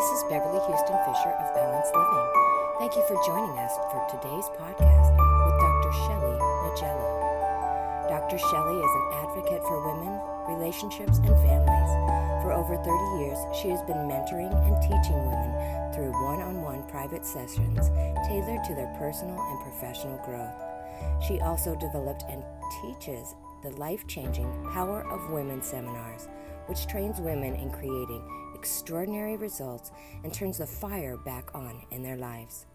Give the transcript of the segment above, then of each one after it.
This is Beverly Houston Fisher of Balanced Living. Thank you for joining us for today's podcast with Dr. Shelley Najela. Dr. Shelley is an advocate for women, relationships, and families. For over 30 years, she has been mentoring and teaching women through one on one private sessions tailored to their personal and professional growth. She also developed and teaches the life changing Power of Women seminars, which trains women in creating extraordinary results and turns the fire back on in their lives.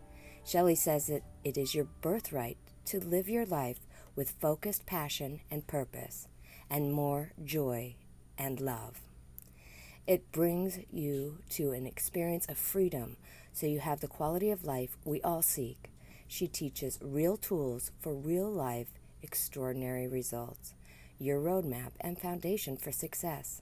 Shelley says that it is your birthright to live your life with focused passion and purpose, and more joy and love. It brings you to an experience of freedom so you have the quality of life we all seek. She teaches real tools for real life extraordinary results, your roadmap and foundation for success.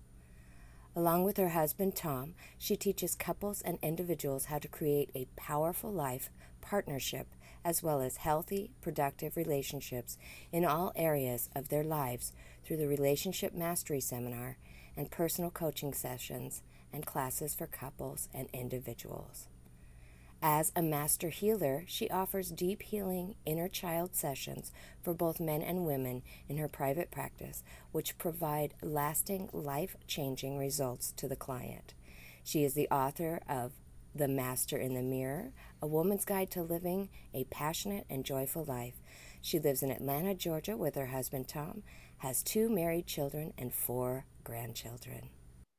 Along with her husband Tom, she teaches couples and individuals how to create a powerful life partnership as well as healthy, productive relationships in all areas of their lives through the Relationship Mastery Seminar and personal coaching sessions and classes for couples and individuals. As a master healer, she offers deep healing inner child sessions for both men and women in her private practice, which provide lasting, life changing results to the client. She is the author of The Master in the Mirror, A Woman's Guide to Living a Passionate and Joyful Life. She lives in Atlanta, Georgia with her husband Tom, has two married children, and four grandchildren.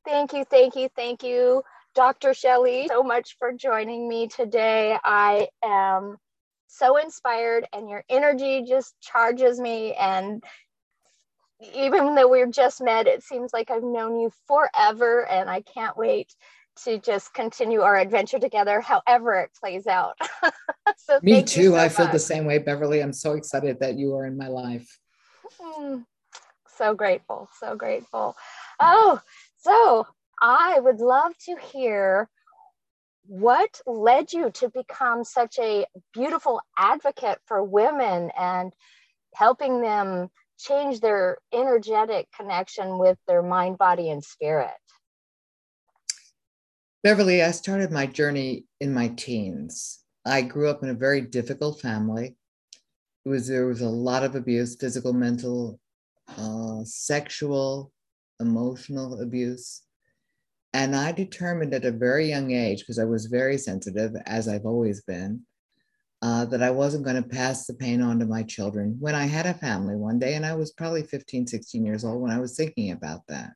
Thank you, thank you, thank you. Dr. Shelley, so much for joining me today. I am so inspired, and your energy just charges me. And even though we're just met, it seems like I've known you forever, and I can't wait to just continue our adventure together, however it plays out. so me too. So I feel the same way, Beverly. I'm so excited that you are in my life. Mm, so grateful, so grateful. Oh, so I would love to hear what led you to become such a beautiful advocate for women and helping them change their energetic connection with their mind, body, and spirit? Beverly, I started my journey in my teens. I grew up in a very difficult family. It was there was a lot of abuse, physical, mental, uh, sexual, emotional abuse. And I determined at a very young age, because I was very sensitive, as I've always been, uh, that I wasn't going to pass the pain on to my children when I had a family one day. And I was probably 15, 16 years old when I was thinking about that.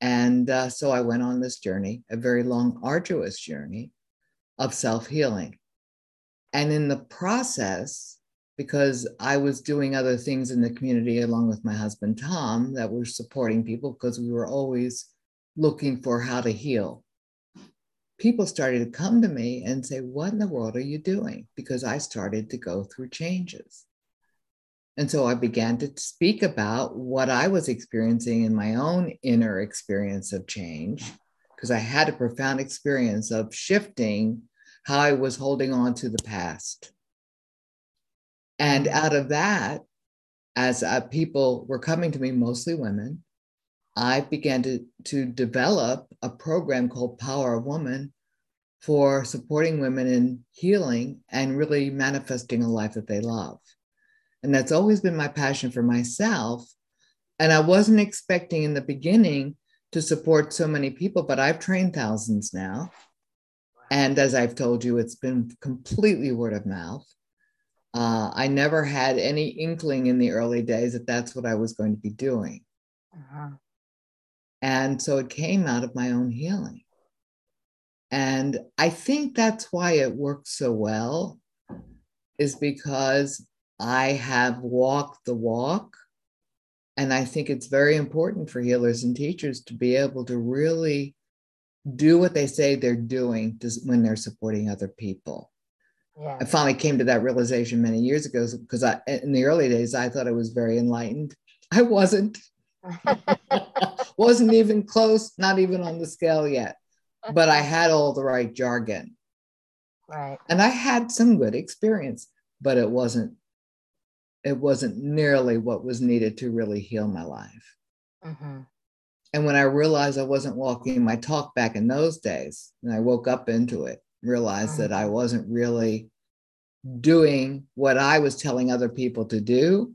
And uh, so I went on this journey, a very long, arduous journey of self healing. And in the process, because I was doing other things in the community along with my husband, Tom, that were supporting people because we were always looking for how to heal. People started to come to me and say, What in the world are you doing? Because I started to go through changes. And so I began to speak about what I was experiencing in my own inner experience of change, because I had a profound experience of shifting how I was holding on to the past. And out of that, as uh, people were coming to me, mostly women, I began to, to develop a program called Power of Woman for supporting women in healing and really manifesting a life that they love. And that's always been my passion for myself. And I wasn't expecting in the beginning to support so many people, but I've trained thousands now. And as I've told you, it's been completely word of mouth. Uh, I never had any inkling in the early days that that's what I was going to be doing. Uh-huh. And so it came out of my own healing. And I think that's why it works so well, is because I have walked the walk. And I think it's very important for healers and teachers to be able to really do what they say they're doing when they're supporting other people. Yeah. I finally came to that realization many years ago because I, in the early days, I thought I was very enlightened. I wasn't. Wasn't even close, not even on the scale yet. But I had all the right jargon. Right. And I had some good experience, but it wasn't it wasn't nearly what was needed to really heal my life. Mm-hmm. And when I realized I wasn't walking my talk back in those days, and I woke up into it, realized that I wasn't really doing what I was telling other people to do,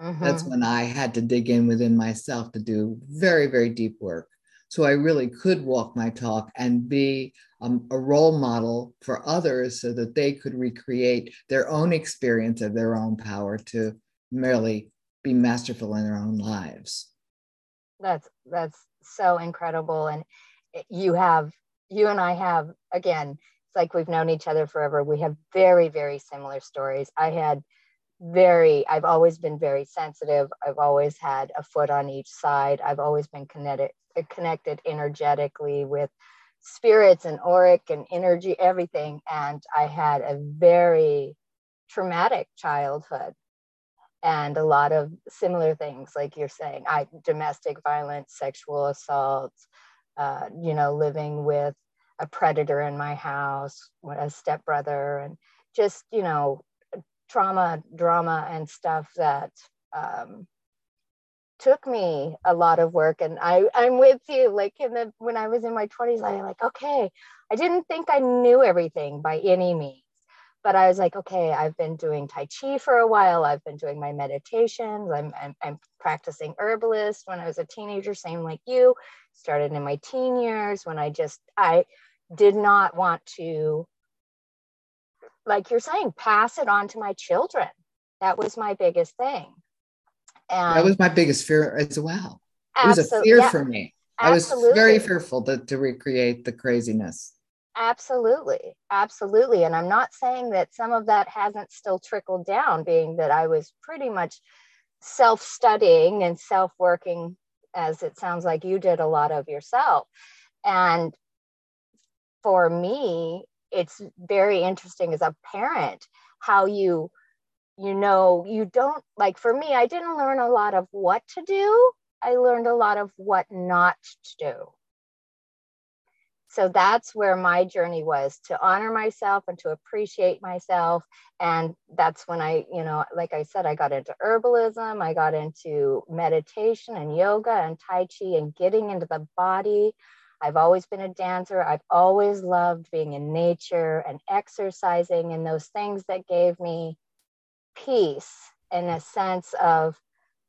mm-hmm. that's when I had to dig in within myself to do very, very deep work. So I really could walk my talk and be um, a role model for others so that they could recreate their own experience of their own power to merely be masterful in their own lives. That's that's so incredible. And you have you and I have again, like we've known each other forever. We have very, very similar stories. I had very i've always been very sensitive i've always had a foot on each side i've always been connected connected energetically with spirits and auric and energy, everything. And I had a very traumatic childhood and a lot of similar things, like you're saying, I domestic violence, sexual assaults, uh, you know, living with a predator in my house, a stepbrother, and just, you know, trauma, drama, and stuff that um, took me a lot of work and I, I'm with you. Like in the when I was in my 20s, I like, okay, I didn't think I knew everything by any means. But I was like, okay, I've been doing Tai Chi for a while. I've been doing my meditations. I'm, I'm, I'm practicing herbalist when I was a teenager, same like you. Started in my teen years when I just, I did not want to, like you're saying, pass it on to my children. That was my biggest thing and that was my biggest fear as well. It was a fear yeah, for me. Absolutely. I was very fearful to, to recreate the craziness. Absolutely. Absolutely. And I'm not saying that some of that hasn't still trickled down, being that I was pretty much self studying and self working, as it sounds like you did a lot of yourself. And for me, it's very interesting as a parent how you you know, you don't like for me, I didn't learn a lot of what to do. I learned a lot of what not to do. So that's where my journey was to honor myself and to appreciate myself. And that's when I, you know, like I said, I got into herbalism, I got into meditation and yoga and Tai Chi and getting into the body. I've always been a dancer. I've always loved being in nature and exercising and those things that gave me peace and a sense of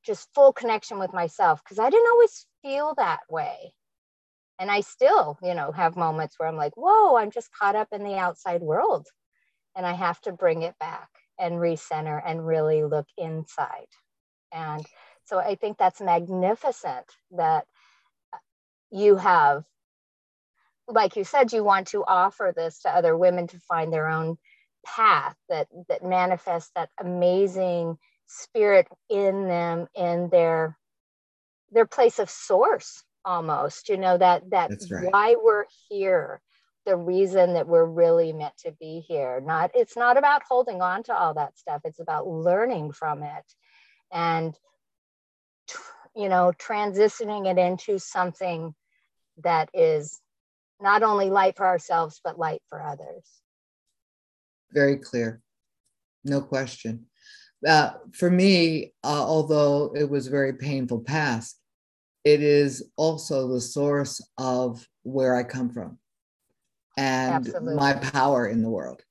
just full connection with myself because I didn't always feel that way. And I still, you know, have moments where I'm like, whoa, I'm just caught up in the outside world. And I have to bring it back and recenter and really look inside. And so I think that's magnificent that uh, you have, like you said, you want to offer this to other women to find their own path that that manifests that amazing spirit in them in their their place of source almost you know that that right. why we're here the reason that we're really meant to be here not it's not about holding on to all that stuff it's about learning from it and you know transitioning it into something that is not only light for ourselves but light for others very clear, no question. Uh, for me, uh, although it was a very painful past, it is also the source of where I come from and Absolutely. my power in the world.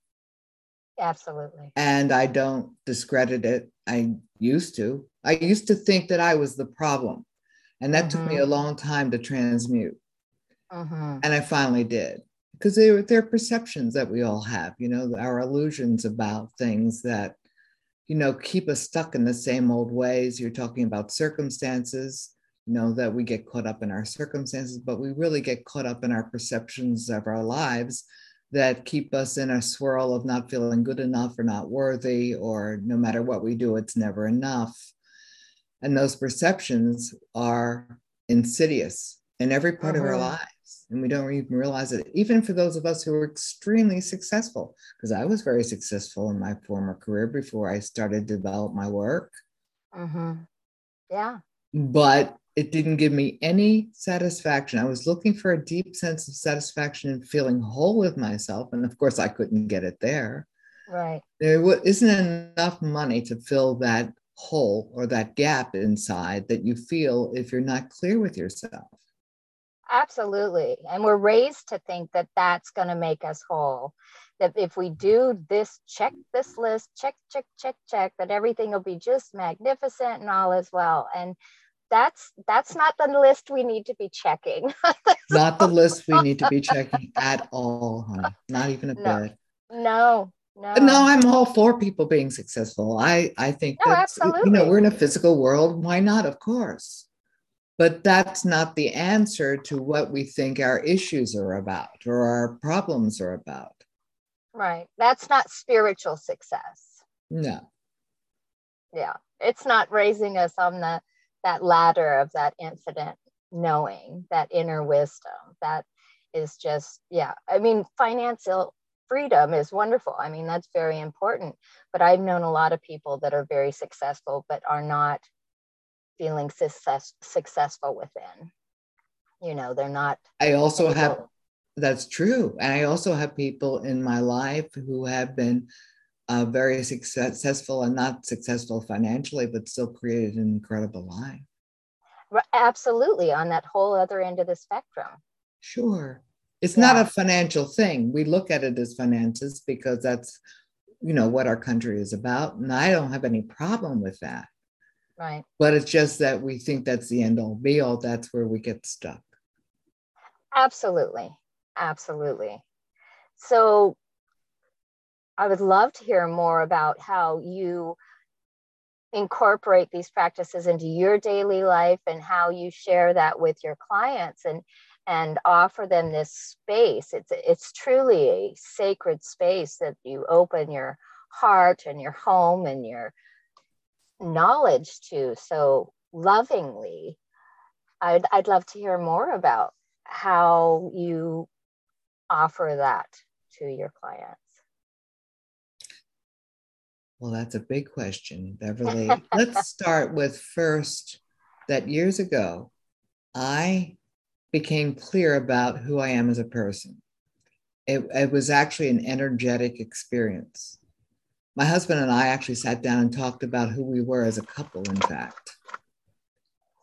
Absolutely. And I don't discredit it. I used to. I used to think that I was the problem. And that mm-hmm. took me a mm-hmm. long time to transmute. Mm-hmm. And I finally did because they're, they're perceptions that we all have, you know, our illusions about things that, you know, keep us stuck in the same old ways. You're talking about circumstances, you know, that we get caught up in our circumstances, but we really get caught up in our perceptions of our lives that keep us in a swirl of not feeling good enough or not worthy, or no matter what we do, it's never enough. And those perceptions are insidious in every part uh-huh. of our uh-huh. lives and we don't even realize it even for those of us who are extremely successful because i was very successful in my former career before i started to develop my work. Mm-hmm. yeah. But it didn't give me any satisfaction. I was looking for a deep sense of satisfaction and feeling whole with myself and of course i couldn't get it there. Right. There isn't enough money to fill that hole or that gap inside that you feel if you're not clear with yourself Absolutely. And we're raised to think that that's going to make us whole. That if we do this, check this list, check, check, check, check, that everything will be just magnificent and all is well. And that's that's not the list we need to be checking. not the list we need to be checking at all, honey. Not even a no. bit. No, no. No, I'm all for people being successful. I I think no, that's absolutely. you know we're in a physical world. Why not? Of course, but that's not the answer to what we think our issues are about or our problems are about. Right. That's not spiritual success. No. Yeah, it's not raising us on the that ladder of that infinite knowing, that inner wisdom. That is just yeah. I mean, financial freedom is wonderful. I mean, that's very important. But I've known a lot of people that are very successful, but are not feeling success, successful within. You know, they're not. I also have, that's true. And I also have people in my life who have been uh, very successful and not successful financially, but still created an incredible life. Absolutely, on that whole other end of the spectrum. Sure. It's yeah. not a financial thing. We look at it as finances because that's, you know, what our country is about. And I don't have any problem with that. Right. But it's just that we think that's the end all be all. That's where we get stuck. Absolutely. Absolutely. So I would love to hear more about how you incorporate these practices into your daily life and how you share that with your clients and and offer them this space it's it's truly a sacred space that you open your heart and your home and your knowledge to so lovingly i'd, I'd love to hear more about how you offer that to your clients well, that's a big question, Beverly. Let's start with first that years ago, I became clear about who I am as a person. It, it, was actually an energetic experience. My husband and I actually sat down and talked about who we were as a couple, in fact.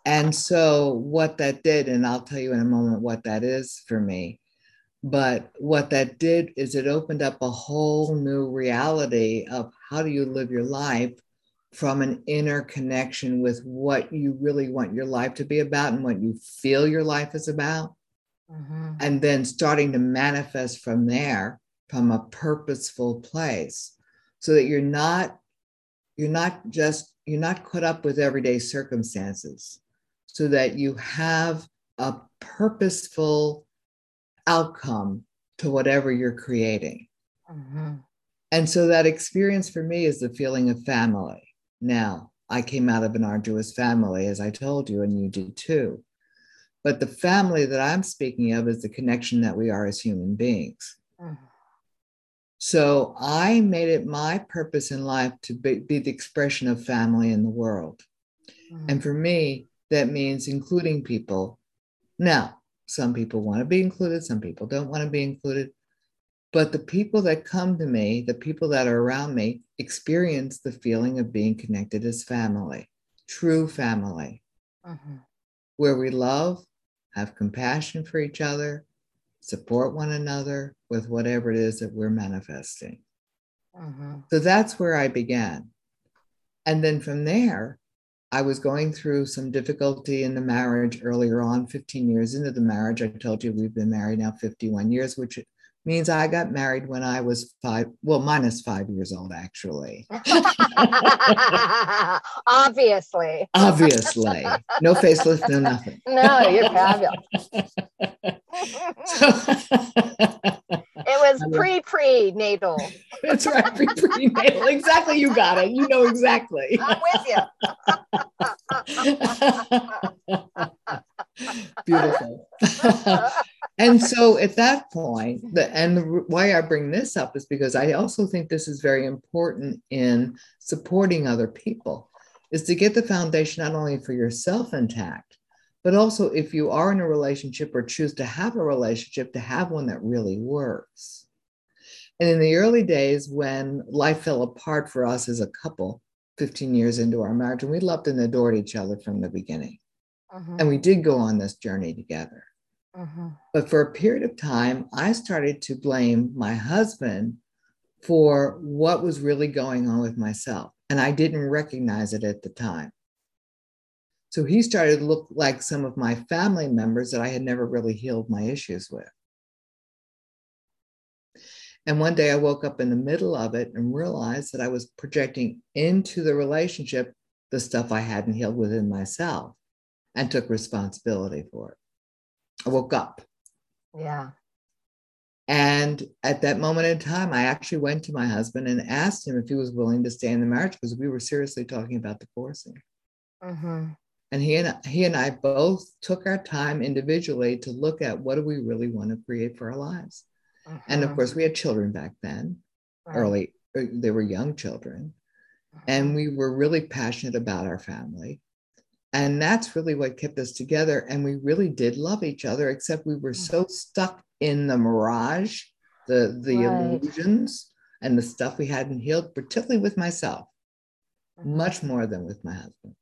And so, what that did, and I'll tell you in a moment what that is for me, but what that did is it opened up a whole new reality of how do you live your life from an inner connection with what you really want your life to be about and what you feel your life is about. Mm-hmm. And then starting to manifest from there from a purposeful place so that you're not you're not just you're not caught up with everyday circumstances so that you have a purposeful outcome to whatever you're creating. Mm-hmm. And so that experience for me is the feeling of family. Now, I came out of an arduous family, as I told you, and you did too. But the family that I'm speaking of is the connection that we are as human beings. Mm-hmm. So I made it my purpose in life to be, be the expression of family in the world. Mm-hmm. And for me, that means including people. Now, some people want to be included, some people don't want to be included. But the people that come to me, the people that are around me, experience the feeling of being connected as family, true family, mm-hmm. where we love, have compassion for each other, support one another with whatever it is that we're manifesting. Mm-hmm. So that's where I began. And then from there, I was going through some difficulty in the marriage earlier on, 15 years into the marriage. I told you we've been married now 51 years, which means I got married when I was five, well, minus five years old, actually. Obviously. Obviously. No facelift, no nothing. No, you're fabulous. so, it was pre pre natal. That's right, pre pre natal. Exactly, you got it. You know exactly. I'm with you. Beautiful. and so at that point, the and the, why I bring this up is because I also think this is very important in supporting other people, is to get the foundation not only for yourself intact, but also if you are in a relationship or choose to have a relationship, to have one that really works. And in the early days, when life fell apart for us as a couple, 15 years into our marriage, and we loved and adored each other from the beginning. Uh-huh. And we did go on this journey together. Mm-hmm. But for a period of time, I started to blame my husband for what was really going on with myself. And I didn't recognize it at the time. So he started to look like some of my family members that I had never really healed my issues with. And one day I woke up in the middle of it and realized that I was projecting into the relationship the stuff I hadn't healed within myself and took responsibility for it. I woke up. Yeah. And at that moment in time, I actually went to my husband and asked him if he was willing to stay in the marriage because we were seriously talking about divorcing. Mm-hmm. And he and he and I both took our time individually to look at what do we really want to create for our lives. Mm-hmm. And of mm-hmm. course, we had children back then, right. early, er, they were young children. Mm-hmm. And we were really passionate about our family. And that's really what kept us together. And we really did love each other, except we were so mm-hmm. stuck in the mirage, the, the right. illusions, and the stuff we hadn't healed, particularly with myself, mm-hmm. much more than with my husband.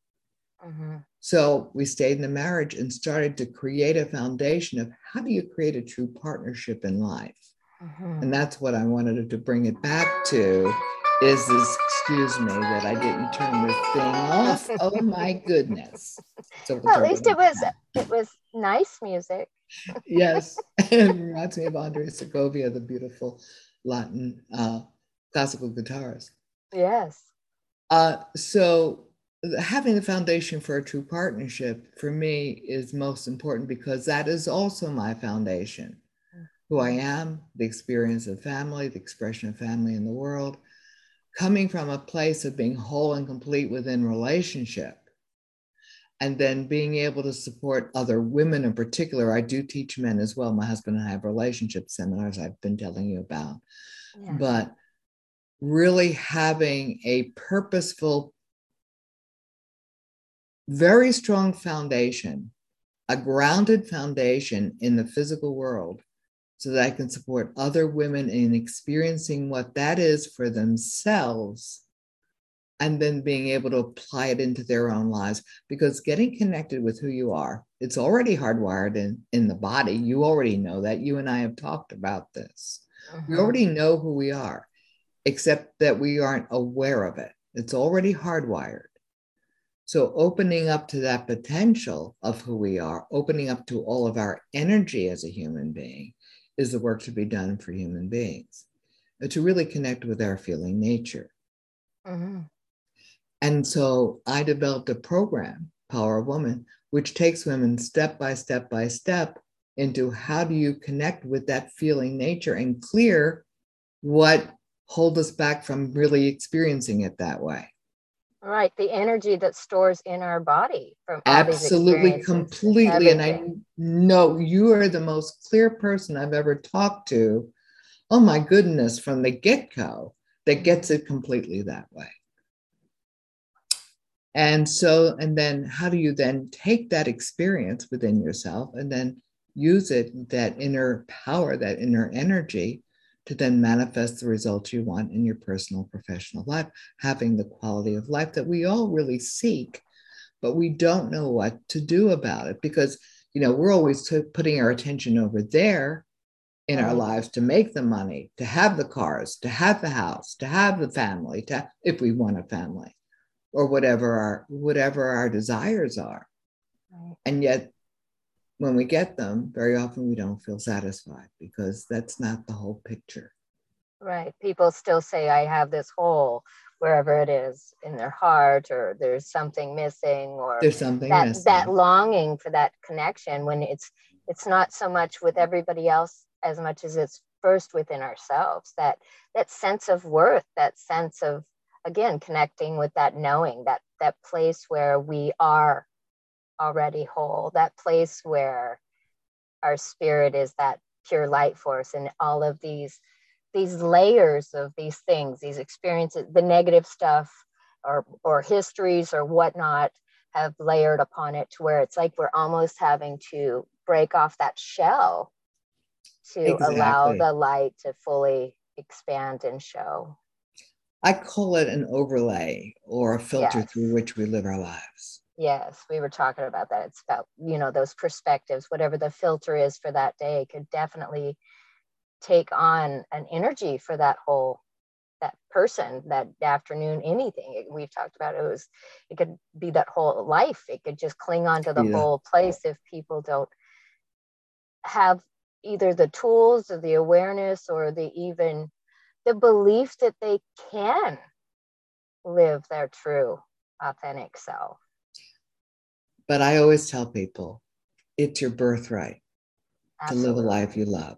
Mm-hmm. So we stayed in the marriage and started to create a foundation of how do you create a true partnership in life? Mm-hmm. And that's what I wanted to bring it back to is this, excuse me, that I didn't turn this thing off. oh my goodness. So well, at least it was that. it was nice music. yes. it reminds me of Andrea Segovia, the beautiful Latin uh, classical guitarist. Yes. Uh, so having the foundation for a true partnership for me is most important because that is also my foundation who I am, the experience of family, the expression of family in the world, coming from a place of being whole and complete within relationship. And then being able to support other women in particular. I do teach men as well. My husband and I have relationship seminars I've been telling you about. Yeah. But really having a purposeful, very strong foundation, a grounded foundation in the physical world so that I can support other women in experiencing what that is for themselves and then being able to apply it into their own lives. Because getting connected with who you are it's already hardwired in in the body. You already know that. You and i have talked about this. Uh-huh. we already know who we are except that we aren't aware of it. It's already hardwired. So opening up to that potential of who we are opening up to all of our energy as a human being is the work to be done for human beings, uh, to really connect with our feeling nature. Mm-hmm. And so I developed a program, Power of Woman, which takes women step by step by step into how do you connect with that feeling nature and clear what hold us back from really experiencing it that way. Right, the energy that stores in our body from absolutely, completely. And I know you are the most clear person I've ever talked to. Oh my goodness, from the get go, that gets it completely that way. And so, and then how do you then take that experience within yourself and then use it, that inner power, that inner energy to then manifest the results you want in your personal professional life, having the quality of life that we all really seek, but we don't know what to do about it because, you know, we're always t- putting our attention over there in our lives to make the money, to have the cars, to have the house, to have the family, to if we want a family or whatever our whatever our desires are. Right. And yet when we get them, very often we don't feel satisfied because that's not the whole picture. Right. People still say, I have this hole wherever it is in their heart, or there's something missing, or there's something that, missing. that longing for that connection when it's it's not so much with everybody else as much as it's first within ourselves that that sense of worth that sense of again connecting with that knowing that that place where we are already whole, that place where our spirit is that pure light force and all of these these layers of these things, these experiences, the negative stuff or or histories or whatnot have layered upon it to where it's like we're almost having to break off that shell to exactly. allow the light to fully expand and show. I call it an overlay or a filter yes. through which we live our lives. Yes, we were talking about that. It's about, you know, those perspectives, whatever the filter is for that day could definitely take on an energy for that whole that person that afternoon anything we've talked about it was it could be that whole life it could just cling on to the yeah. whole place if people don't have either the tools or the awareness or the even the belief that they can live their true authentic self but i always tell people it's your birthright Absolutely. to live a life you love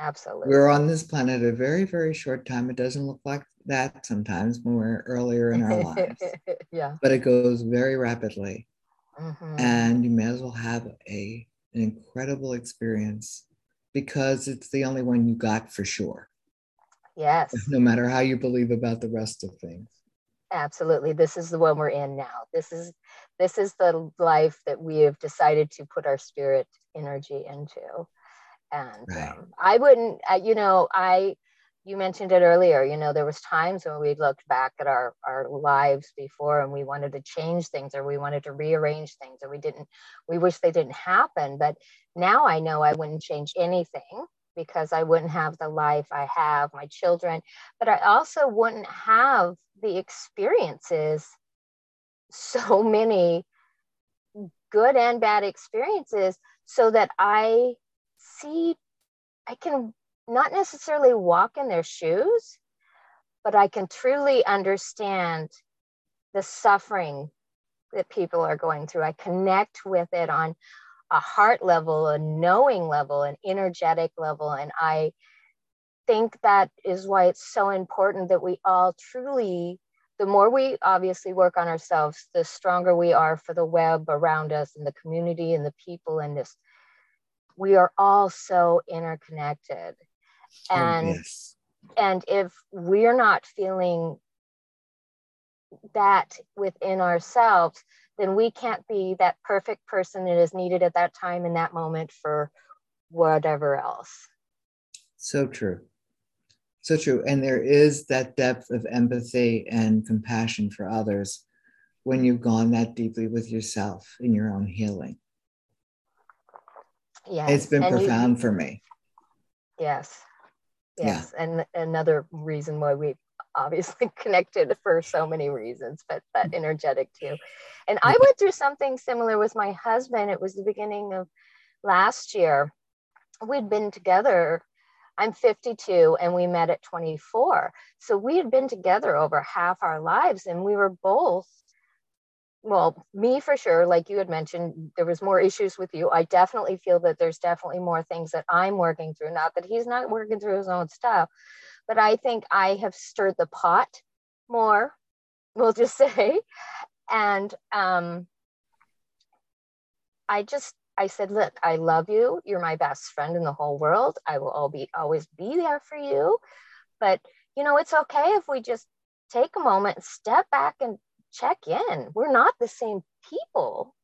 Absolutely. We're on this planet a very, very short time. It doesn't look like that sometimes when we're earlier in our lives. yeah. But it goes very rapidly. Mm-hmm. And you may as well have a, an incredible experience because it's the only one you got for sure. Yes. No matter how you believe about the rest of things. Absolutely. This is the one we're in now. This is this is the life that we have decided to put our spirit energy into. And right. um, i wouldn't uh, you know i you mentioned it earlier you know there was times when we looked back at our our lives before and we wanted to change things or we wanted to rearrange things or we didn't we wish they didn't happen. But now i know i wouldn't change anything because i wouldn't have the life i have my children. But i also wouldn't have the experiences so many good and bad experiences so that i see, I can not necessarily walk in their shoes, but I can truly understand the suffering that people are going through. I connect with it on a heart level, a knowing level, an energetic level. And I think that is why it's so important that we all truly, the more we obviously work on ourselves, the stronger we are for the web around us and the community and the people and this we are all so interconnected. Oh, and oh, yes. and if we're not feeling that within ourselves then we can't be that perfect person that is needed at that time in that moment for whatever else. So true so true. And there is that depth of empathy and compassion for others when you've gone that deeply with yourself in your own healing. Yeah it's been and profound you, for me. Yes. Yes. Yeah. and another reason why we obviously connected for so many reasons but that energetic too. And i went through something similar with my husband. It was the beginning of last year. We'd been together i'm 52 and we met at 24 so we had been together over half our lives and we were both well me for sure like you had mentioned there was more issues with you. I definitely feel that there's definitely more things that i'm working through not that he's not working through his own stuff but i think i have stirred the pot more we'll just say. And um i just i said look i love you you're my best friend in the whole world i will all be always be there for you but you know it's okay if we just take a moment step back and check in. We're not the same people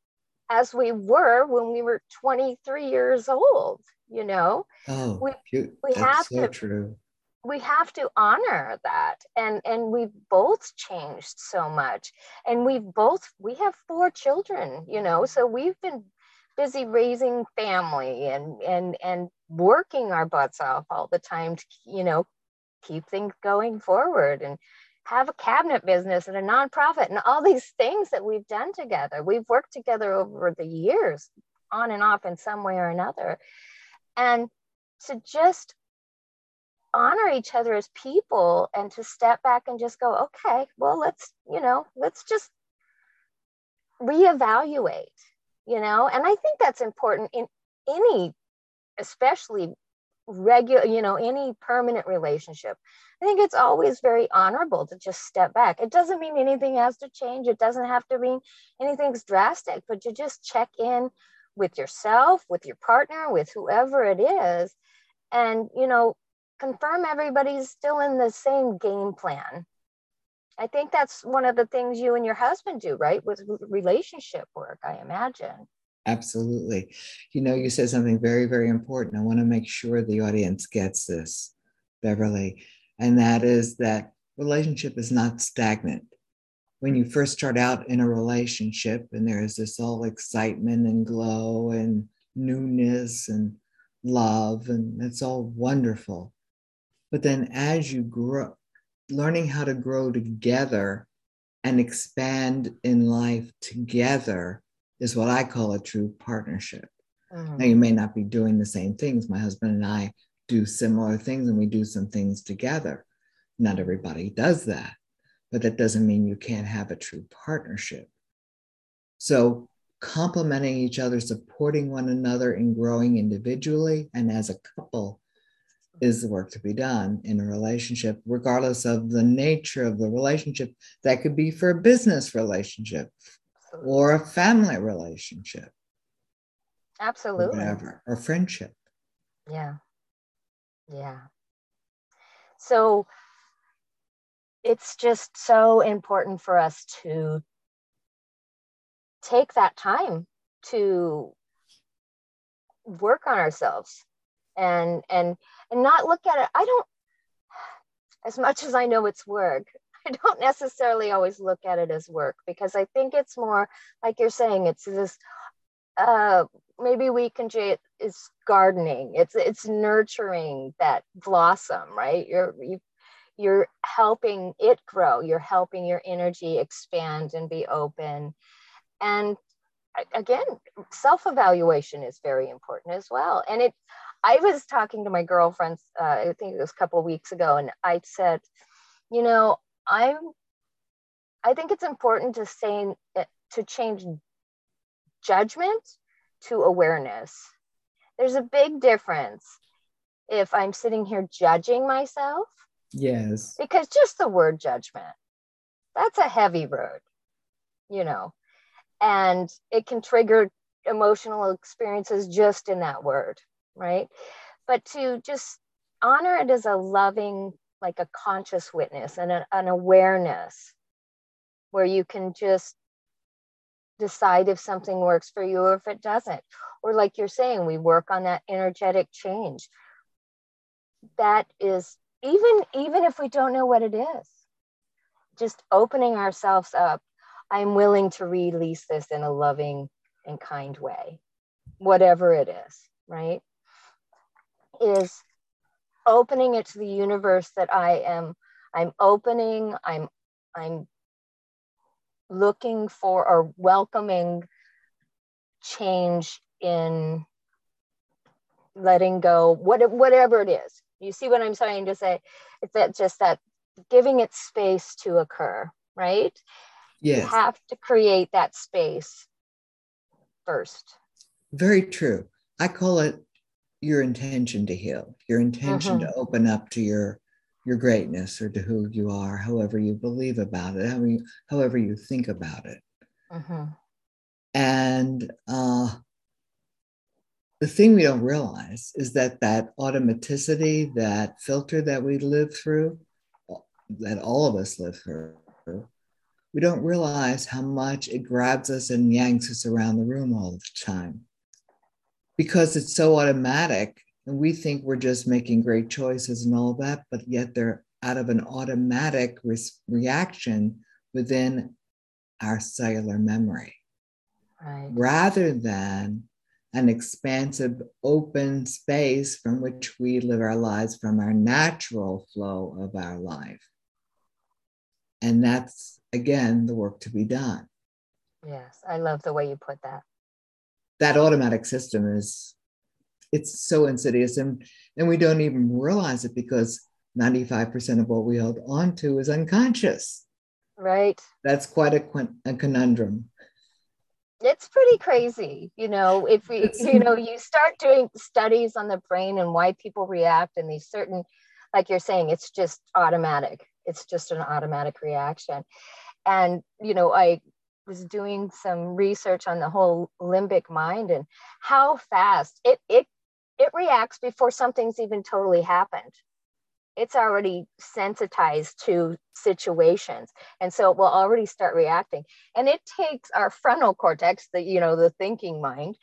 as we were when we were 23 years old, you know? Oh, we, we have so to, true. We have to honor that. And, and we've both changed so much. And we've both, we have four children, you know, so we've been busy raising family and, and, and working our butts off all the time to, you know, keep things going forward. And, have a cabinet business and a nonprofit and all these things that we've done together. We've worked together over the years, on and off in some way or another. And to just honor each other as people and to step back and just go, okay, well, let's, you know, let's just reevaluate, you know, and I think that's important in any, especially regular, you know, any permanent relationship. I think it's always very honorable to just step back. It doesn't mean anything has to change. It doesn't have to mean anything's drastic, but to just check in with yourself, with your partner, with whoever it is, and, you know, confirm everybody's still in the same game plan. I think that's one of the things you and your husband do, right? With relationship work, I imagine. Absolutely. You know, you said something very, very important. I want to make sure the audience gets this, Beverly, and that is that relationship is not stagnant. when you first start out in a relationship and there's this all excitement and glow and newness and love and it's all wonderful but then as you grow learning how to grow together and expand in life together is what i call a true partnership mm-hmm. now you may not be doing the same things my husband and i do similar things and we do some things together not everybody does that but that doesn't mean you can't have a true partnership. So, complementing each other, supporting one another, in growing individually and as a couple is the work to be done in a relationship, regardless of the nature of the relationship. That could be for a business relationship or a family relationship. Absolutely. Or whatever, or friendship. Yeah. Yeah. So, it's just so important for us to take that time to work on ourselves and and and not look at it i don't as much as i know it's work i don't necessarily always look at it as work because i think it's more like you're saying it's this uh maybe we can say it's gardening it's it's nurturing that blossom right? You're you you're helping it grow you're helping your energy expand and be open. And again self-evaluation is very important as well and it i was talking to my girlfriends uh, i think it was a couple of weeks ago and i said you know i'm i think it's important to say eh, to change judgment to awareness there's a big difference if i'm sitting here judging myself Yes. Because just the word judgment, that's a heavy road, you know, and it can trigger emotional experiences just in that word, right? But to just honor it as a loving, like a conscious witness and a, an awareness where you can just decide if something works for you or if it doesn't. Or, like you're saying, we work on that energetic change. That is even even if we don't know what it is just opening ourselves up i'm willing to release this in a loving and kind way whatever it is right is opening it to the universe that i am i'm opening i'm i'm looking for or welcoming change in letting go what, whatever it is you see what I'm trying to say? It's that just that giving it space to occur, right? Yes. You have to create that space first. Very true. I call it your intention to heal, your intention mm-hmm. to open up to your your greatness or to who you are, however you believe about it, however you, however you think about it. Mm-hmm. And uh, the thing we don't realize is that that automaticity, that filter that we live through, that all of us live through, we don't realize how much it grabs us and yanks us around the room all the time because it's so automatic and we think we're just making great choices and all that but yet they're out of an automatic re- reaction within our cellular memory right. rather than an expansive, open space from which we live our lives from our natural flow of our life. And that's, again, the work to be done. Yes, I love the way you put that. That automatic system is, it's so insidious and, and we don't even realize it because 95% of what we hold on to is unconscious. Right. That's quite a, a conundrum it's pretty crazy you know if we you know you start doing studies on the brain and why people react and these certain like you're saying it's just automatic it's just an automatic reaction and you know i was doing some research on the whole limbic mind and how fast it it it reacts before something's even totally happened. It's already sensitized to situations and so it will already start reacting. And it takes our frontal cortex the you know the thinking mind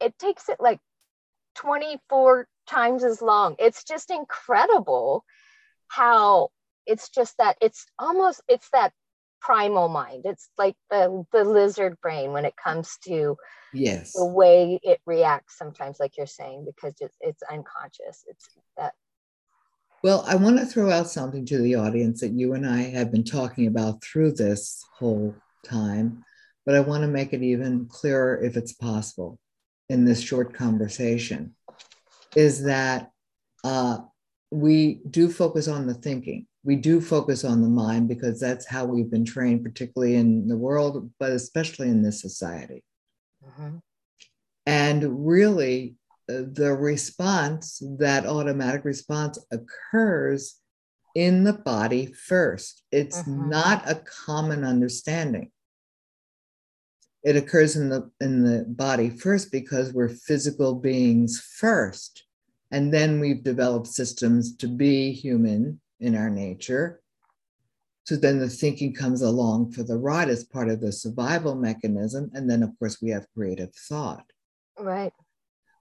it takes it like 24 times as long. It's just incredible how it's just that it's almost it's that primal mind. It's like the the lizard brain when it comes to yes the way it reacts sometimes, like you're saying, because it's it's unconscious. It's that Well, I want to throw out something to the audience that you and I have been talking about through this whole time, but I want to make it even clearer if it's possible in this short conversation is that uh, we do focus on the thinking. We do focus on the mind because that's how we've been trained, particularly in the world, but especially in this society. Mhm. And really, uh, the response, that automatic response, occurs in the body first. It's Mhm. not a common understanding. It occurs in the in the body first because we're physical beings first, and then we've developed systems to be human in our nature. So then the thinking comes along for the ride as part of the survival mechanism, and then of course we have creative thought right.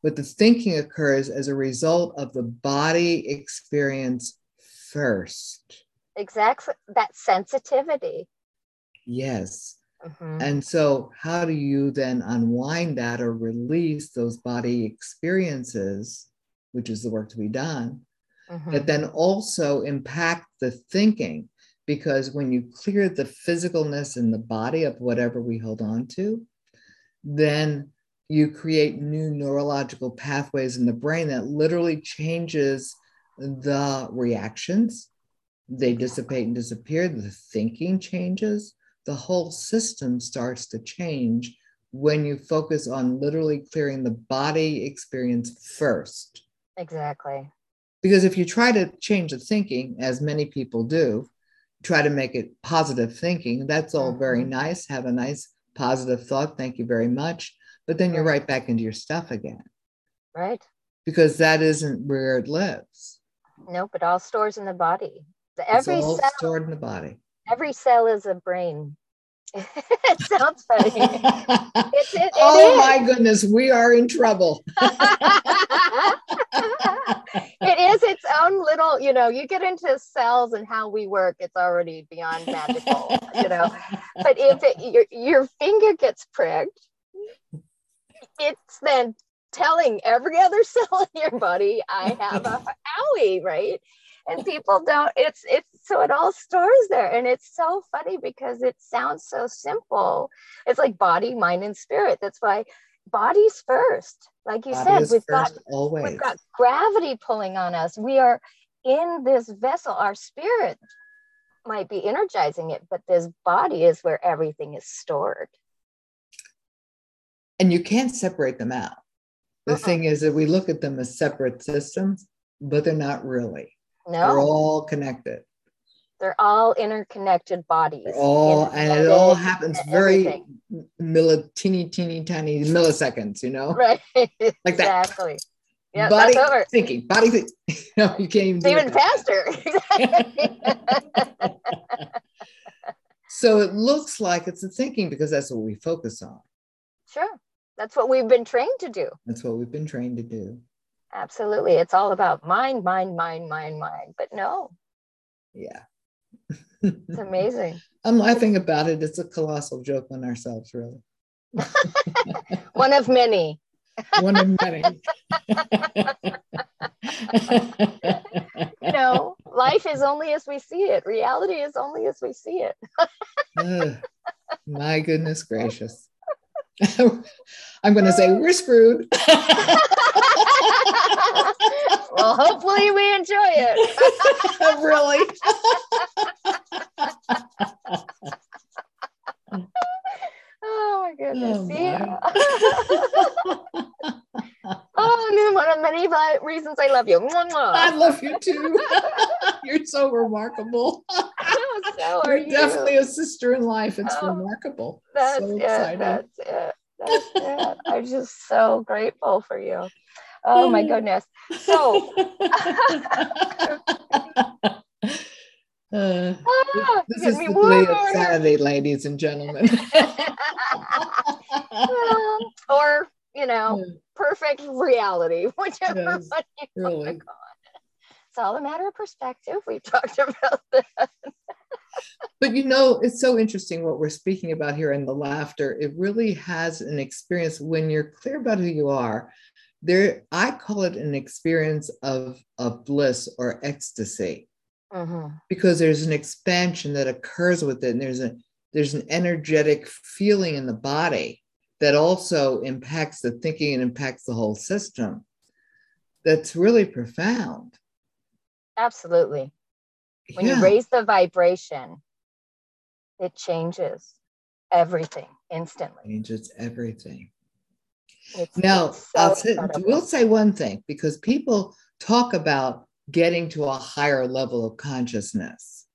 but the thinking occurs as a result of the body experience first. Exactly that sensitivity. Yes. Mhm. And so, how do you then unwind that or release those body experiences, which is the work to be done, Mhm. that then also impact the thinking? Because when you clear the physicalness in the body of whatever we hold on to, then you create new neurological pathways in the brain that literally changes the reactions. They dissipate and disappear. The thinking changes. The whole system starts to change when you focus on literally clearing the body experience first. Exactly. Because if you try to change the thinking, as many people do, try to make it positive thinking, that's all very Mhm. nice. Have a nice positive thought. Thank you very much. But then you're Right. right back into your stuff again Right. because that isn't where it lives. Nope. but all stores in the body. The- It's Every all cell, stored in the body. every cell is a brain. it sounds funny. It's, it, it oh is. my goodness, we are in trouble. it is its own little, you know, you get into cells and how we work, it's already beyond magical, you know. But if it, your, your finger gets pricked, it's then telling every other cell in your body, I have a owie, right? And people don't, it's, it's, so it all stores there. And it's so funny because it sounds so simple. It's like body, mind, and spirit. That's why body's first. Like you Body said, we've got always. We've got gravity pulling on us. We are in this vessel. Our spirit might be energizing it, but this body is where everything is stored. and you can't separate them out. The Uh-uh. thing is that we look at them as separate systems, but they're not really. No, They're all connected. they're all interconnected bodies. They're all, and it all happens very milli, teeny, teeny, tiny milliseconds. You know, right. like that. exactly. Yeah, body that's over. thinking, body think. You know, you can't even. It's do it even faster. fast. so it looks like it's the thinking because that's what we focus on. sure. That's what we've been trained to do. That's what we've been trained to do. Absolutely. It's all about mind, mind, mind, mind, mind. But no, Yeah. it's amazing. I'm laughing about it. It's a colossal joke on ourselves, really. One of many. One of many. you know, life is only as we see it. Reality is only as we see it. My goodness gracious. I'm going to say we're screwed. well, hopefully we enjoy it. really? Oh my goodness. Oh, See? my. oh, and then one of many vi- reasons I love you. I love you too. You're so remarkable. Oh, so are You're you. definitely a sister in life. It's Oh, Remarkable. That's so it. exciting. That's it. That's it. I'm just so grateful for you. Oh my goodness. So, Uh, ah, this is the way of. Saturday, ladies and gentlemen. Well, or you know, perfect reality, whichever Yes, one you want to really. call it. It's all a matter of perspective. We've talked about that. but you know, it's so interesting what we're speaking about here and the laughter. It really has an experience when you're clear about who you are. There, I call it an experience of, of bliss or ecstasy. Mm-hmm. Because there's an expansion that occurs with it, and there's a there's an energetic feeling in the body that also impacts the thinking and impacts the whole system. That's really profound. Absolutely. When yeah. you raise the vibration, it changes everything instantly. Changes everything. It's, now, it's so I'll say, we'll say one thing because people talk about getting to a higher level of consciousness.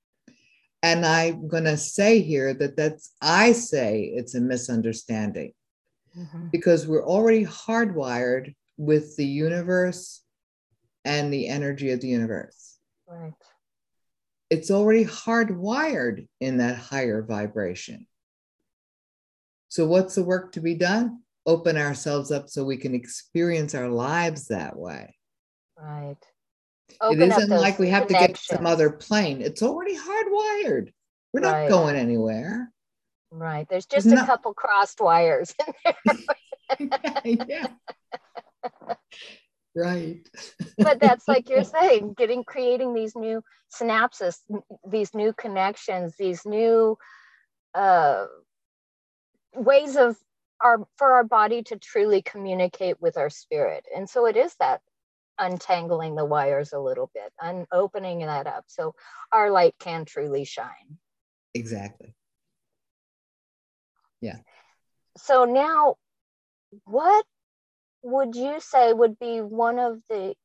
And I'm going to say here that that's, I say it's a misunderstanding mm-hmm. because we're already hardwired with the universe and the energy of the universe. Right. It's already hardwired in that higher vibration. So, what's the work to be done? Open ourselves up so we can experience our lives that way. Right. Open it isn't like we have to get to some other plane. It's already hardwired. We're not right. going anywhere. Right. There's just a couple crossed wires in there. yeah, yeah. Right. but that's like you're saying, getting creating these new synapses, these new connections, these new uh, ways of our for our body to truly communicate with our spirit. And so it is that untangling the wires a little bit and opening that up so our light can truly shine. Exactly. Yeah. So now, what would you say would be one of the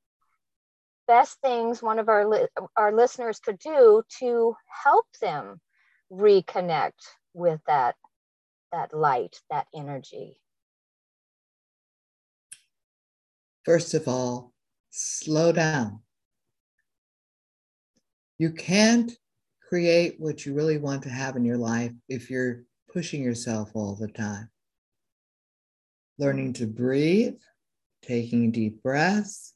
best things one of our li- our listeners could do to help them reconnect with that that light, that energy? First of all, slow down. You can't create what you really want to have in your life if you're pushing yourself all the time. Learning to breathe, taking deep breaths,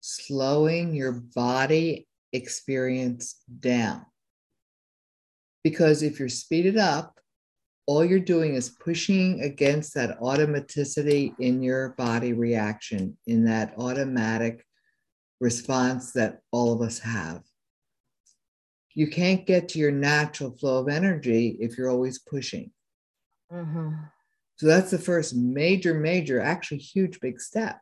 slowing your body experience down. Because if you're speeded up, all you're doing is pushing against that automaticity in your body reaction, in that automatic response that all of us have you can't get to your natural flow of energy if you're always pushing. Mm-hmm. So that's the first major, major, actually huge, big step.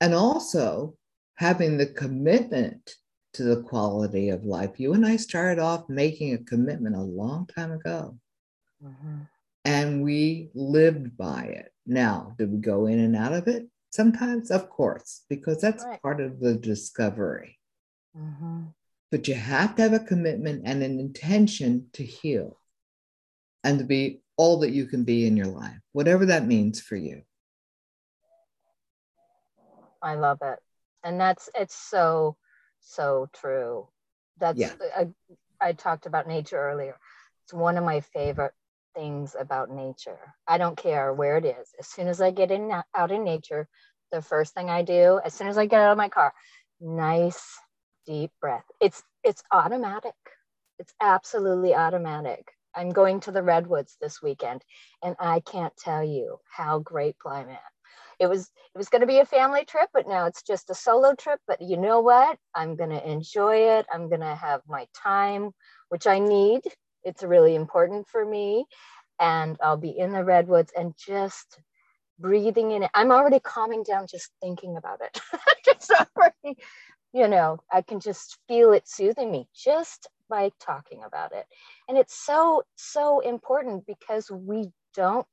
And also having the commitment to the quality of life. You and I started off making a commitment a long time ago. Mm-hmm. And we lived by it. Now, did we go in and out of it? Sometimes, of course, because that's right. part of the discovery. Mm-hmm but you have to have a commitment and an intention to heal and to be all that you can be in your life, whatever that means for you. I love it. And that's, it's so, so true. That's, yeah. I, I talked about nature earlier. It's one of my favorite things about nature. I don't care where it is. As soon as I get in out in nature, the first thing I do, as soon as I get out of my car, nice deep breath. It's it's automatic. It's absolutely automatic. I'm going to the redwoods this weekend and I can't tell you how grateful I'm at. It was it was going to be a family trip, but now it's just a solo trip, but you know what? I'm going to enjoy it. I'm going to have my time, which I need. It's really important for me and I'll be in the redwoods and just breathing in it. I'm already calming down just thinking about it. just already you know i can just feel it soothing me just by talking about it. And it's so so important because we don't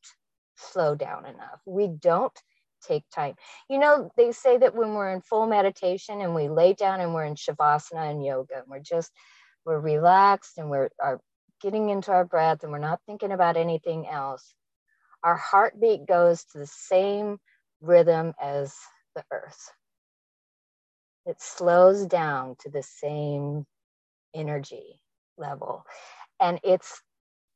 slow down enough. We don't take time. You know they say that when we're in full meditation and we lay down and we're in shavasana and yoga and we're just we're relaxed and we're are getting into our breath and we're not thinking about anything else our heartbeat goes to the same rhythm as the earth it slows down to the same energy level. And it's,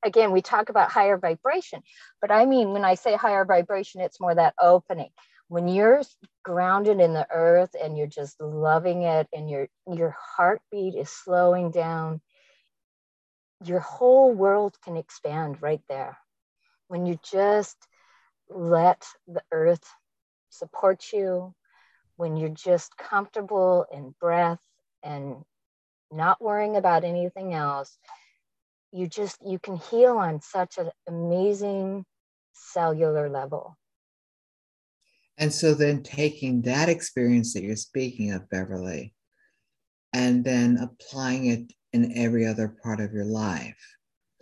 again, we talk about higher vibration, but I mean, when I say higher vibration, it's more that opening. When you're grounded in the earth and you're just loving it and your your heartbeat is slowing down, your whole world can expand right there when you just let the earth support you, when you're just comfortable in breath and not worrying about anything else, you just you can heal on such an amazing cellular level. And so then taking that experience that you're speaking of, Beverly, and then applying it in every other part of your life.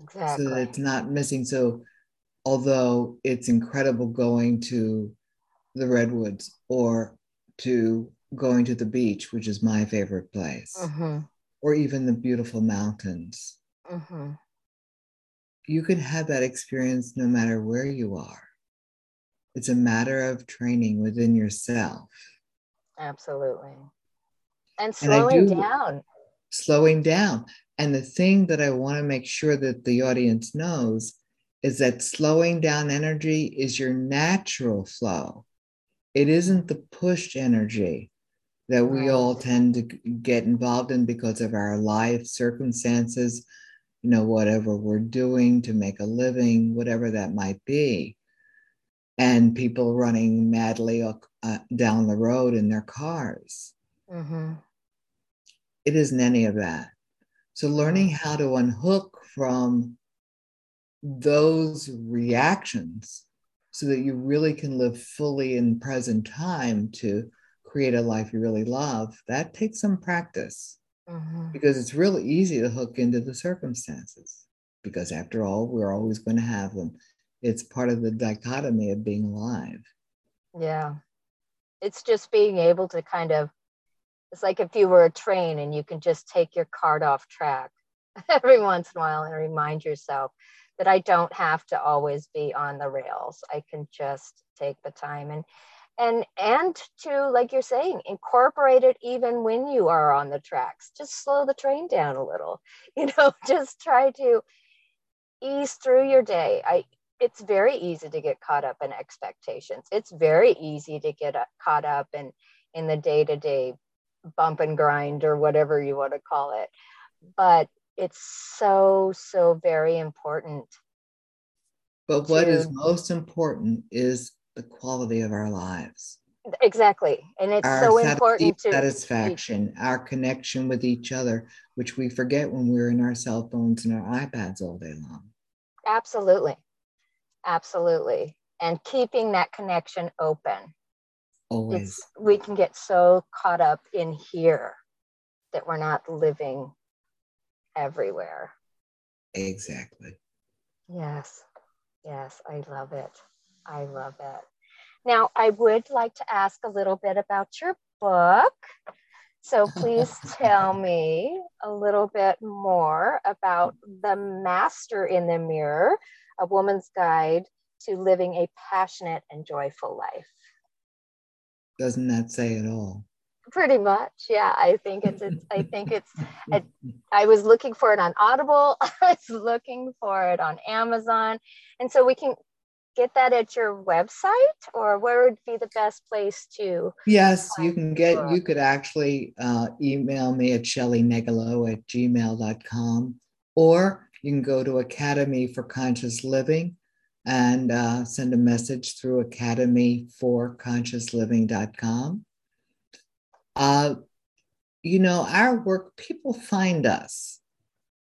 Exactly. So that it's not missing. So although it's incredible going to the redwoods or to going to the beach, which is my favorite place, mm-hmm. or even the beautiful mountains. Mm-hmm. You can have that experience no matter where you are. It's a matter of training within yourself. Absolutely. And slowing and do, down. Slowing down. And the thing that I want to make sure that the audience knows is that slowing down energy is your natural flow. It isn't the pushed energy that we all tend to get involved in because of our life circumstances, you know, whatever we're doing to make a living, whatever that might be. And people running madly uh, down the road in their cars. Mm-hmm. It isn't any of that. So, learning how to unhook from those reactions so that you really can live fully in present time to create a life you really love, that takes some practice mm-hmm. because it's really easy to hook into the circumstances because after all, we're always going to have them. It's part of the dichotomy of being alive. Yeah. It's just being able to kind of, it's like if you were a train and you can just take your cart off track every once in a while and remind yourself that I don't have to always be on the rails. I can just take the time and and and to like you're saying incorporate it even when you are on the tracks. Just slow the train down a little you know just try to ease through your day. I it's very easy to get caught up in expectations. It's very easy to get caught up in in the day-to-day bump and grind or whatever you want to call it. But it's so so very important but what to, is most important is the quality of our lives. Exactly. And it's our so important to satisfaction our connection with each other which we forget when we're in our cell phones and our ipads all day long. Absolutely. Absolutely. And keeping that connection open. Always. it's, we can get so caught up in here that we're not living everywhere. Exactly. Yes. Yes, I love it. I love it. Now, I would like to ask a little bit about your book. So please tell me a little bit more about The Master in the Mirror, a woman's guide to living a passionate and joyful life. Doesn't that say it all? Pretty much yeah i think it's, it's i think it's I, I was looking for it on audible i was looking for it on amazon and so we can get that at your website or where would be the best place to yes you can get you could actually uh, email me at shelleynegolo at gmail.com or you can go to academy for conscious living and uh, send a message through academy for consciousliving.com uh, you know, our work, people find us.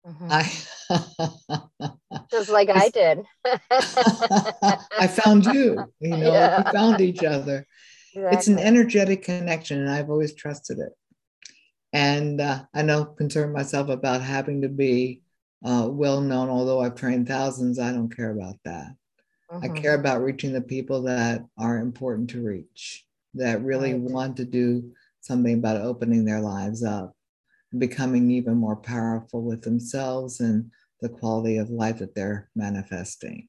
Mm-hmm. I just like I did. I found you, you know, yeah. we found each other. Exactly. It's an energetic connection, and I've always trusted it. And uh, I don't concern myself about having to be uh, well known, although I've trained thousands, I don't care about that. Mm-hmm. I care about reaching the people that are important to reach, that really right. want to do something about opening their lives up, and becoming even more powerful with themselves and the quality of life that they're manifesting.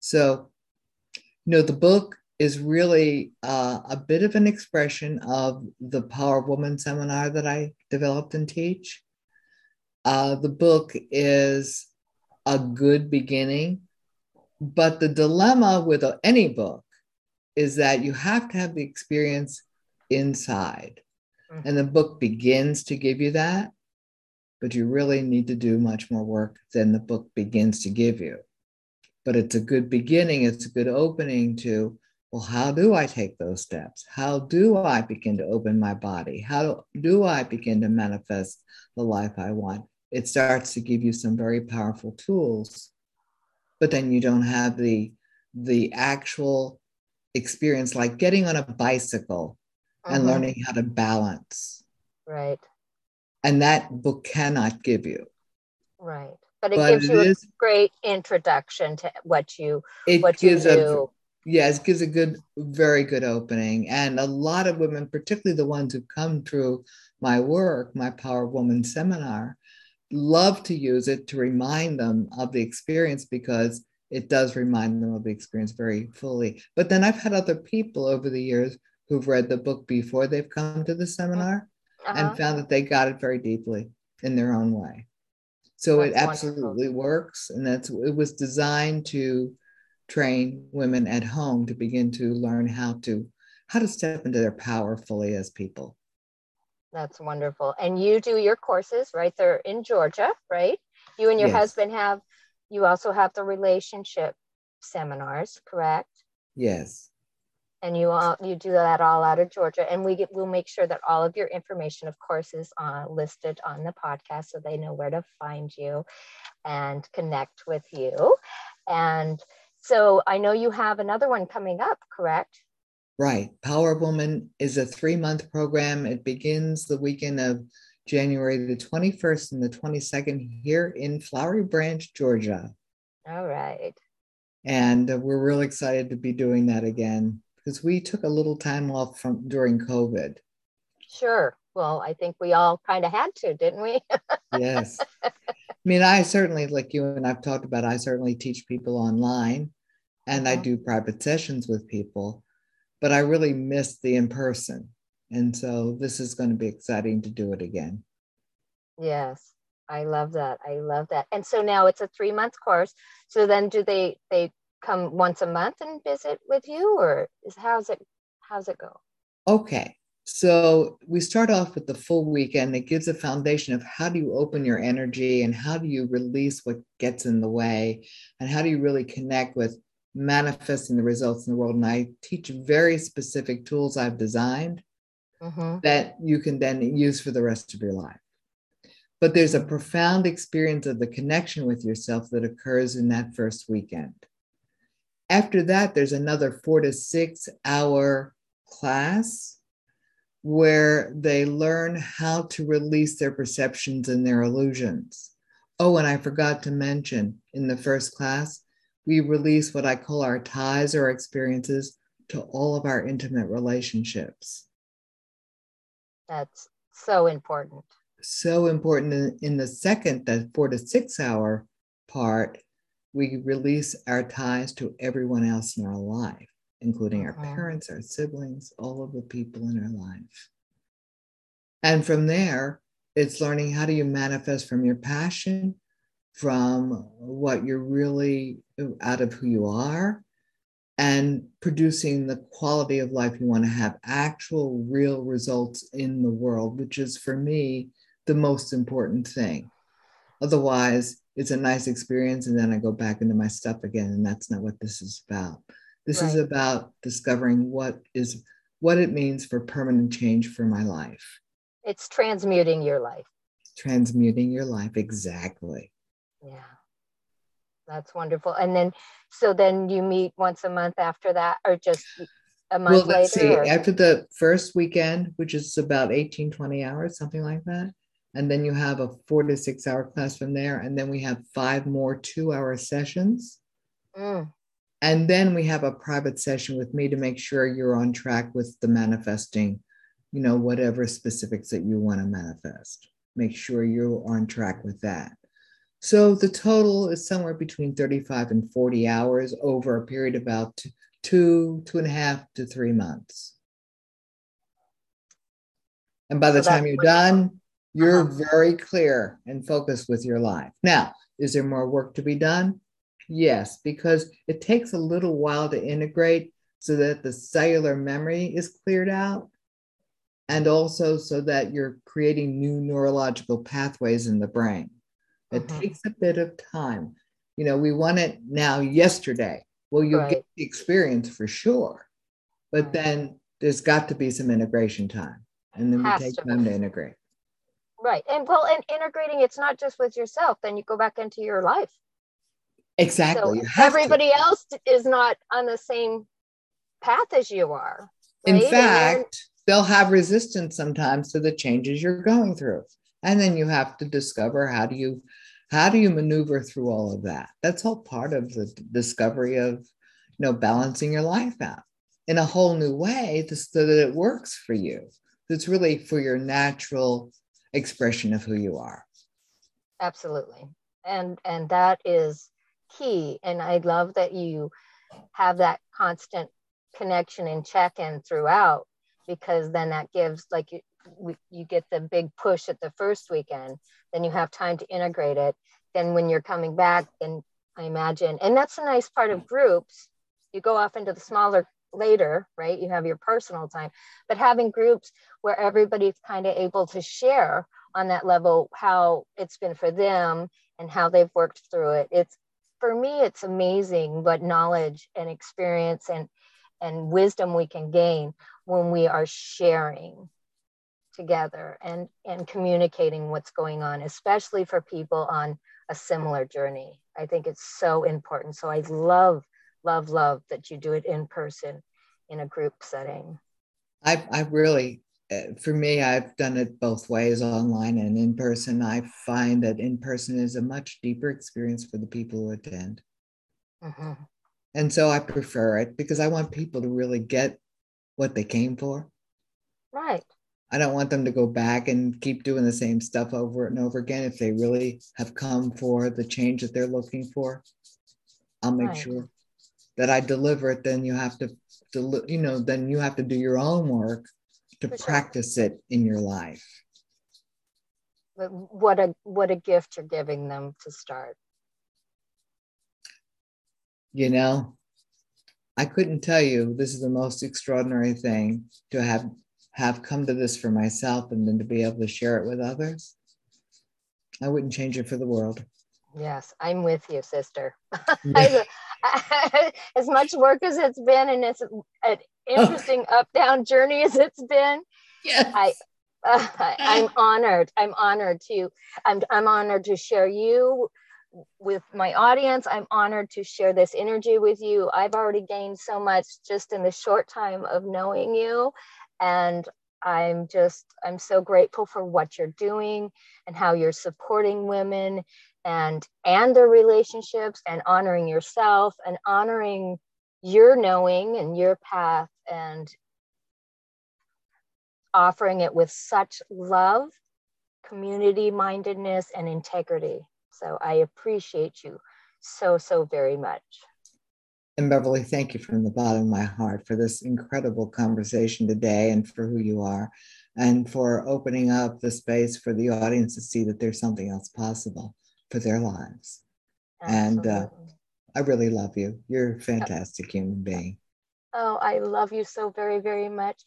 So, you know, the book is really uh, a bit of an expression of the Power of Woman seminar that I developed and teach. Uh, the book is a good beginning, but the dilemma with any book is that you have to have the experience inside. Mm-hmm. And the book begins to give you that. but you really need to do much more work than the book begins to give you. But it's a good beginning, it's a good opening to, well, how do I take those steps? How do I begin to open my body? How do I begin to manifest the life I want? It starts to give you some very powerful tools, but then you don't have the the actual experience like getting on a bicycle and mm-hmm. learning how to balance. Right. And that book cannot give you. Right. But it but gives it you is, a great introduction to what you it what gives you do. A, yes, gives a good, very good opening. And a lot of women, particularly the ones who come through my work, my Power Woman seminar, love to use it to remind them of the experience because it does remind them of the experience very fully. But then I've had other people over the years who've read the book before they've come to the seminar uh-huh. and found that they got it very deeply in their own way. So that's it absolutely wonderful. works. And that's it was designed to train women at home to begin to learn how to how to step into their power fully as people. That's wonderful. And you do your courses right there in Georgia, right? You and your yes. husband have you also have the relationship seminars, correct? Yes. And you all you do that all out of Georgia, and we get we'll make sure that all of your information, of course, is uh, listed on the podcast, so they know where to find you and connect with you. And so I know you have another one coming up, correct? Right. Power Woman is a three month program. It begins the weekend of January the 21st and the 22nd here in Flowery Branch, Georgia. All right. And uh, we're real excited to be doing that again because we took a little time off from during COVID. Sure. Well, I think we all kind of had to, didn't we? yes. I mean, I certainly, like you and I've talked about, I certainly teach people online and mm-hmm. I do private sessions with people, but I really miss the in person. And so this is going to be exciting to do it again. Yes. I love that. I love that. And so now it's a 3 month course. So then do they they come once a month and visit with you or is how's it how's it go? Okay. So we start off with the full weekend. It gives a foundation of how do you open your energy and how do you release what gets in the way and how do you really connect with manifesting the results in the world. And I teach very specific tools I've designed mm-hmm. that you can then use for the rest of your life. But there's a profound experience of the connection with yourself that occurs in that first weekend. After that, there's another four to six hour class where they learn how to release their perceptions and their illusions. Oh, and I forgot to mention in the first class, we release what I call our ties or experiences to all of our intimate relationships. That's so important. So important. In, in the second, the four to six hour part, we release our ties to everyone else in our life, including our uh-huh. parents, our siblings, all of the people in our life. And from there, it's learning how do you manifest from your passion, from what you're really out of who you are, and producing the quality of life you want to have, actual real results in the world, which is for me the most important thing. Otherwise, it's a nice experience, and then I go back into my stuff again, and that's not what this is about. This right. is about discovering what is what it means for permanent change for my life. It's transmuting your life. Transmuting your life, exactly. Yeah. That's wonderful. And then, so then you meet once a month after that, or just a month well, let's later? See. After the first weekend, which is about 18, 20 hours, something like that. And then you have a four to six hour class from there. And then we have five more two hour sessions. Mm. And then we have a private session with me to make sure you're on track with the manifesting, you know, whatever specifics that you want to manifest. Make sure you're on track with that. So the total is somewhere between 35 and 40 hours over a period of about two, two and a half to three months. And by the so time you're done, you're uh-huh. very clear and focused with your life. Now, is there more work to be done? Yes, because it takes a little while to integrate so that the cellular memory is cleared out. and also so that you're creating new neurological pathways in the brain. It mm-hmm. takes a bit of time. You know, we want it now yesterday. Well, you'll right. get the experience for sure, but right. then there's got to be some integration time, and then Has we take to. time to integrate. Right, and well, and integrating it's not just with yourself. Then you go back into your life. Exactly. So everybody to. else is not on the same path as you are. Right? In fact, they'll have resistance sometimes to the changes you're going through. And then you have to discover how do you how do you maneuver through all of that? That's all part of the discovery of you know balancing your life out in a whole new way so that it works for you. It's really for your natural expression of who you are. Absolutely. And and that is key. And I love that you have that constant connection and check-in throughout because then that gives like you, you get the big push at the first weekend then you have time to integrate it then when you're coming back then i imagine and that's a nice part of groups you go off into the smaller later right? You have your personal time. But having groups where everybody's kind of able to share on that level how it's been for them and how they've worked through it it's for me it's amazing what knowledge and experience and and wisdom we can gain when we are sharing together and and communicating what's going on especially for people on a similar journey. I think it's so important. So i love love love that you do it in person in a group setting i i really uh, for me i've done it both ways online and in person i find that in person is a much deeper experience for the people who attend mm-hmm. And so I prefer it because I want people to really get what they came for. Right. I don't want them to go back and keep doing the same stuff over and over again. If they really have come for the change that they're looking for, I'll make right. sure that I deliver it. Then you have to, you know, then you have to do your own work to for practice it in your life. But what a what a gift you're giving them to start. You know i couldn't tell you this is the most extraordinary thing to have have come to this for myself and then to be able to share it with others. I wouldn't change it for the world. Yes i'm with you sister as much work as it's been and it's an interesting oh. up down journey as it's been yes. i uh, i'm honored i'm honored to I'm, I'm honored to share you with my audience. I'm honored to share this energy with you. I've already gained so much just in the short time of knowing you. And I'm just, I'm so grateful for what you're doing and how you're supporting women and and their relationships and honoring yourself and honoring your knowing and your path and offering it with such love, community mindedness, and integrity. So I appreciate you so, so very much. And Beverly, thank you from the bottom of my heart for this incredible conversation today and for who you are and for opening up the space for the audience to see that there's something else possible for their lives. Absolutely. And uh, I really love you. You're a fantastic human being. Oh, I love you so very, very much.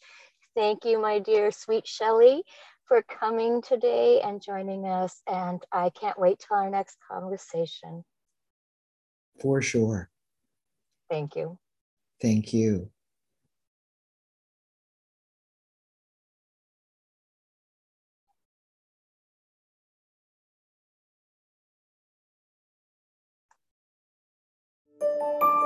Thank you, my dear sweet Shelly for coming today and joining us. And I can't wait till our next conversation. For sure. Thank you. Thank you. you